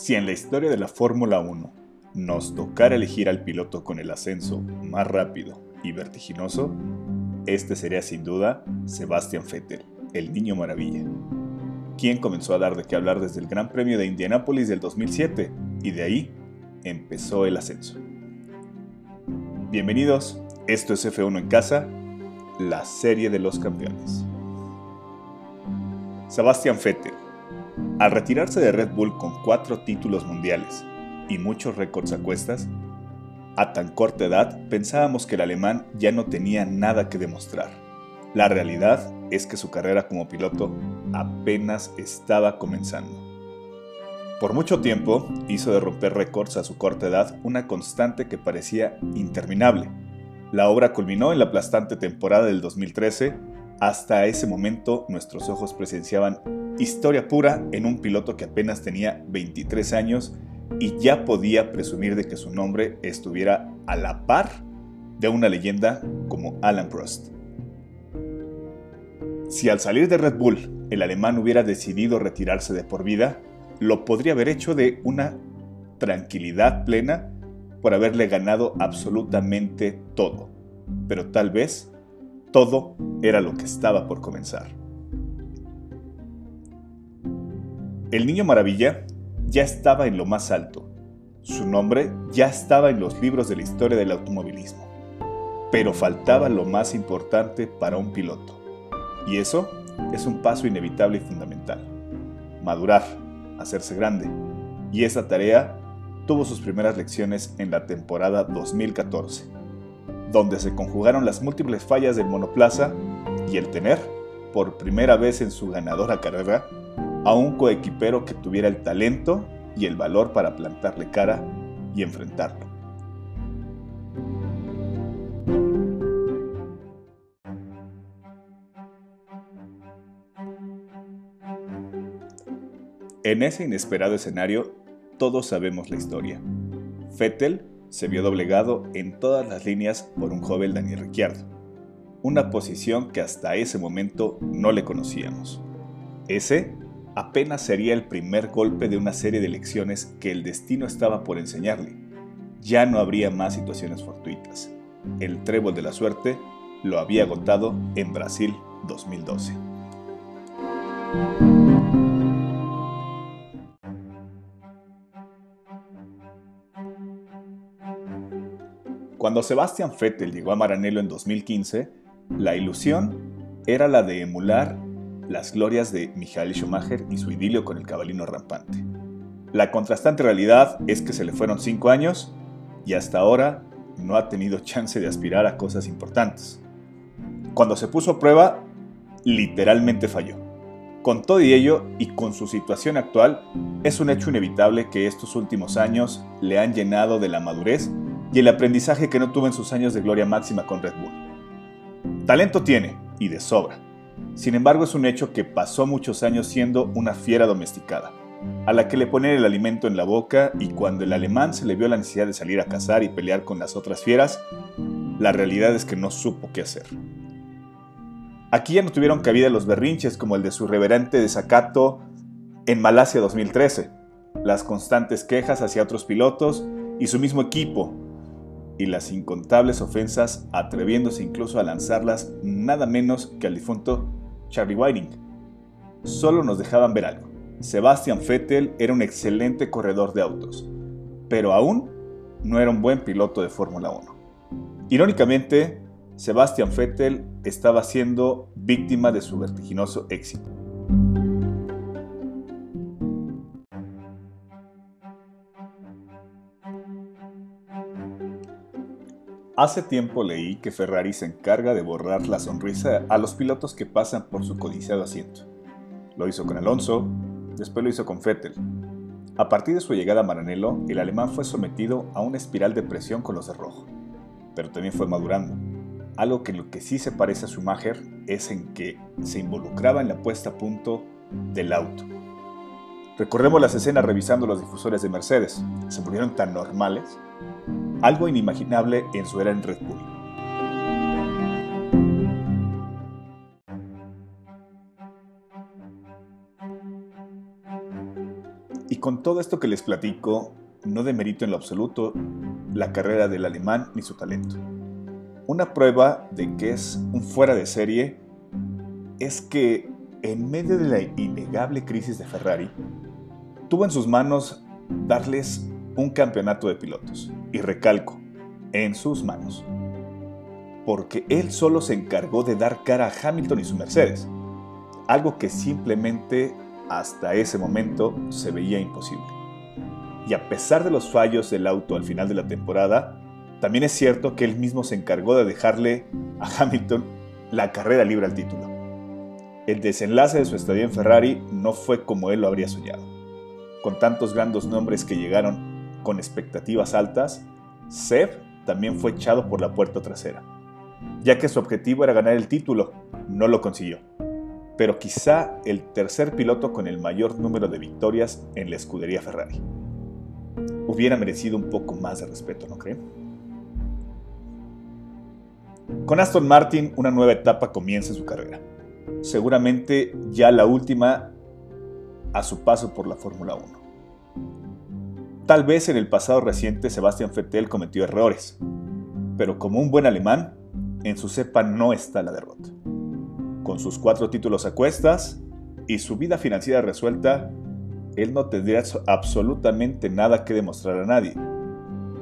Si en la historia de la Fórmula 1 nos tocara elegir al piloto con el ascenso más rápido y vertiginoso, este sería sin duda Sebastian Vettel, el niño maravilla, quien comenzó a dar de qué hablar desde el Gran Premio de Indianápolis del 2007 y de ahí empezó el ascenso. Bienvenidos, esto es F1 en casa, la serie de los campeones. Sebastian Vettel, al retirarse de Red Bull con cuatro títulos mundiales y muchos récords a cuestas, a tan corta edad pensábamos que el alemán ya no tenía nada que demostrar. La realidad es que su carrera como piloto apenas estaba comenzando. Por mucho tiempo hizo de romper récords a su corta edad una constante que parecía interminable. La obra culminó en la aplastante temporada del 2013. Hasta ese momento nuestros ojos presenciaban historia pura en un piloto que apenas tenía 23 años y ya podía presumir de que su nombre estuviera a la par de una leyenda como Alan Prost. Si al salir de Red Bull el alemán hubiera decidido retirarse de por vida, lo podría haber hecho de una tranquilidad plena por haberle ganado absolutamente todo. Pero tal vez todo era lo que estaba por comenzar. El niño maravilla ya estaba en lo más alto. Su nombre ya estaba en los libros de la historia del automovilismo. Pero faltaba lo más importante para un piloto. Y eso es un paso inevitable y fundamental. Madurar, hacerse grande. Y esa tarea tuvo sus primeras lecciones en la temporada 2014, donde se conjugaron las múltiples fallas del monoplaza y el tener, por primera vez en su ganadora carrera, a un coequipero que tuviera el talento y el valor para plantarle cara y enfrentarlo. En ese inesperado escenario, todos sabemos la historia. Vettel se vio doblegado en todas las líneas por un joven Daniel Ricciardo, una posición que hasta ese momento no le conocíamos. Ese apenas sería el primer golpe de una serie de lecciones que el destino estaba por enseñarle. Ya no habría más situaciones fortuitas. El trébol de la suerte lo había agotado en Brasil 2012. Cuando Sebastian Vettel llegó a Maranello en 2015, la ilusión era la de emular las glorias de Michael Schumacher y su idilio con el cabalino rampante. La contrastante realidad es que se le fueron cinco años y hasta ahora no ha tenido chance de aspirar a cosas importantes. Cuando se puso a prueba, literalmente falló. Con todo y ello, y con su situación actual, es un hecho inevitable que estos últimos años le han llenado de la madurez y el aprendizaje que no tuvo en sus años de gloria máxima con Red Bull. Talento tiene, y de sobra, sin embargo, es un hecho que pasó muchos años siendo una fiera domesticada, a la que le ponen el alimento en la boca y cuando el alemán se le vio la necesidad de salir a cazar y pelear con las otras fieras, la realidad es que no supo qué hacer. Aquí ya no tuvieron cabida los berrinches como el de su reverente desacato en Malasia 2013, las constantes quejas hacia otros pilotos y su mismo equipo, y las incontables ofensas atreviéndose incluso a lanzarlas nada menos que al difunto Charlie Whiting. Solo nos dejaban ver algo. Sebastian Vettel era un excelente corredor de autos, pero aún no era un buen piloto de Fórmula 1. Irónicamente, Sebastian Vettel estaba siendo víctima de su vertiginoso éxito. Hace tiempo leí que Ferrari se encarga de borrar la sonrisa a los pilotos que pasan por su codiciado asiento. Lo hizo con Alonso, después lo hizo con Vettel. A partir de su llegada a Maranello, el alemán fue sometido a una espiral de presión con los de pero también fue madurando. Algo que lo que sí se parece a Schumacher es en que se involucraba en la puesta a punto del auto. Recordemos las escenas revisando los difusores de Mercedes. Se volvieron tan normales algo inimaginable en su era en Red Bull. Y con todo esto que les platico, no demerito en lo absoluto la carrera del alemán ni su talento. Una prueba de que es un fuera de serie es que en medio de la innegable crisis de Ferrari, tuvo en sus manos darles un campeonato de pilotos. Y recalco, en sus manos. Porque él solo se encargó de dar cara a Hamilton y su Mercedes. Algo que simplemente hasta ese momento se veía imposible. Y a pesar de los fallos del auto al final de la temporada, también es cierto que él mismo se encargó de dejarle a Hamilton la carrera libre al título. El desenlace de su estadía en Ferrari no fue como él lo habría soñado. Con tantos grandes nombres que llegaron con expectativas altas, Seb también fue echado por la puerta trasera, ya que su objetivo era ganar el título, no lo consiguió. Pero quizá el tercer piloto con el mayor número de victorias en la escudería Ferrari. Hubiera merecido un poco más de respeto, ¿no creen? Con Aston Martin una nueva etapa comienza en su carrera. Seguramente ya la última a su paso por la Fórmula 1. Tal vez en el pasado reciente Sebastian Vettel cometió errores, pero como un buen alemán, en su cepa no está la derrota. Con sus cuatro títulos a cuestas y su vida financiera resuelta, él no tendría absolutamente nada que demostrar a nadie.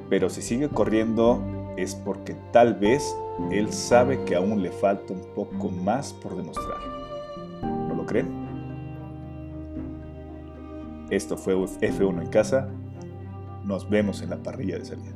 Pero si sigue corriendo es porque tal vez él sabe que aún le falta un poco más por demostrar. ¿No lo creen? Esto fue F1 en casa nos vemos en la parrilla de salida.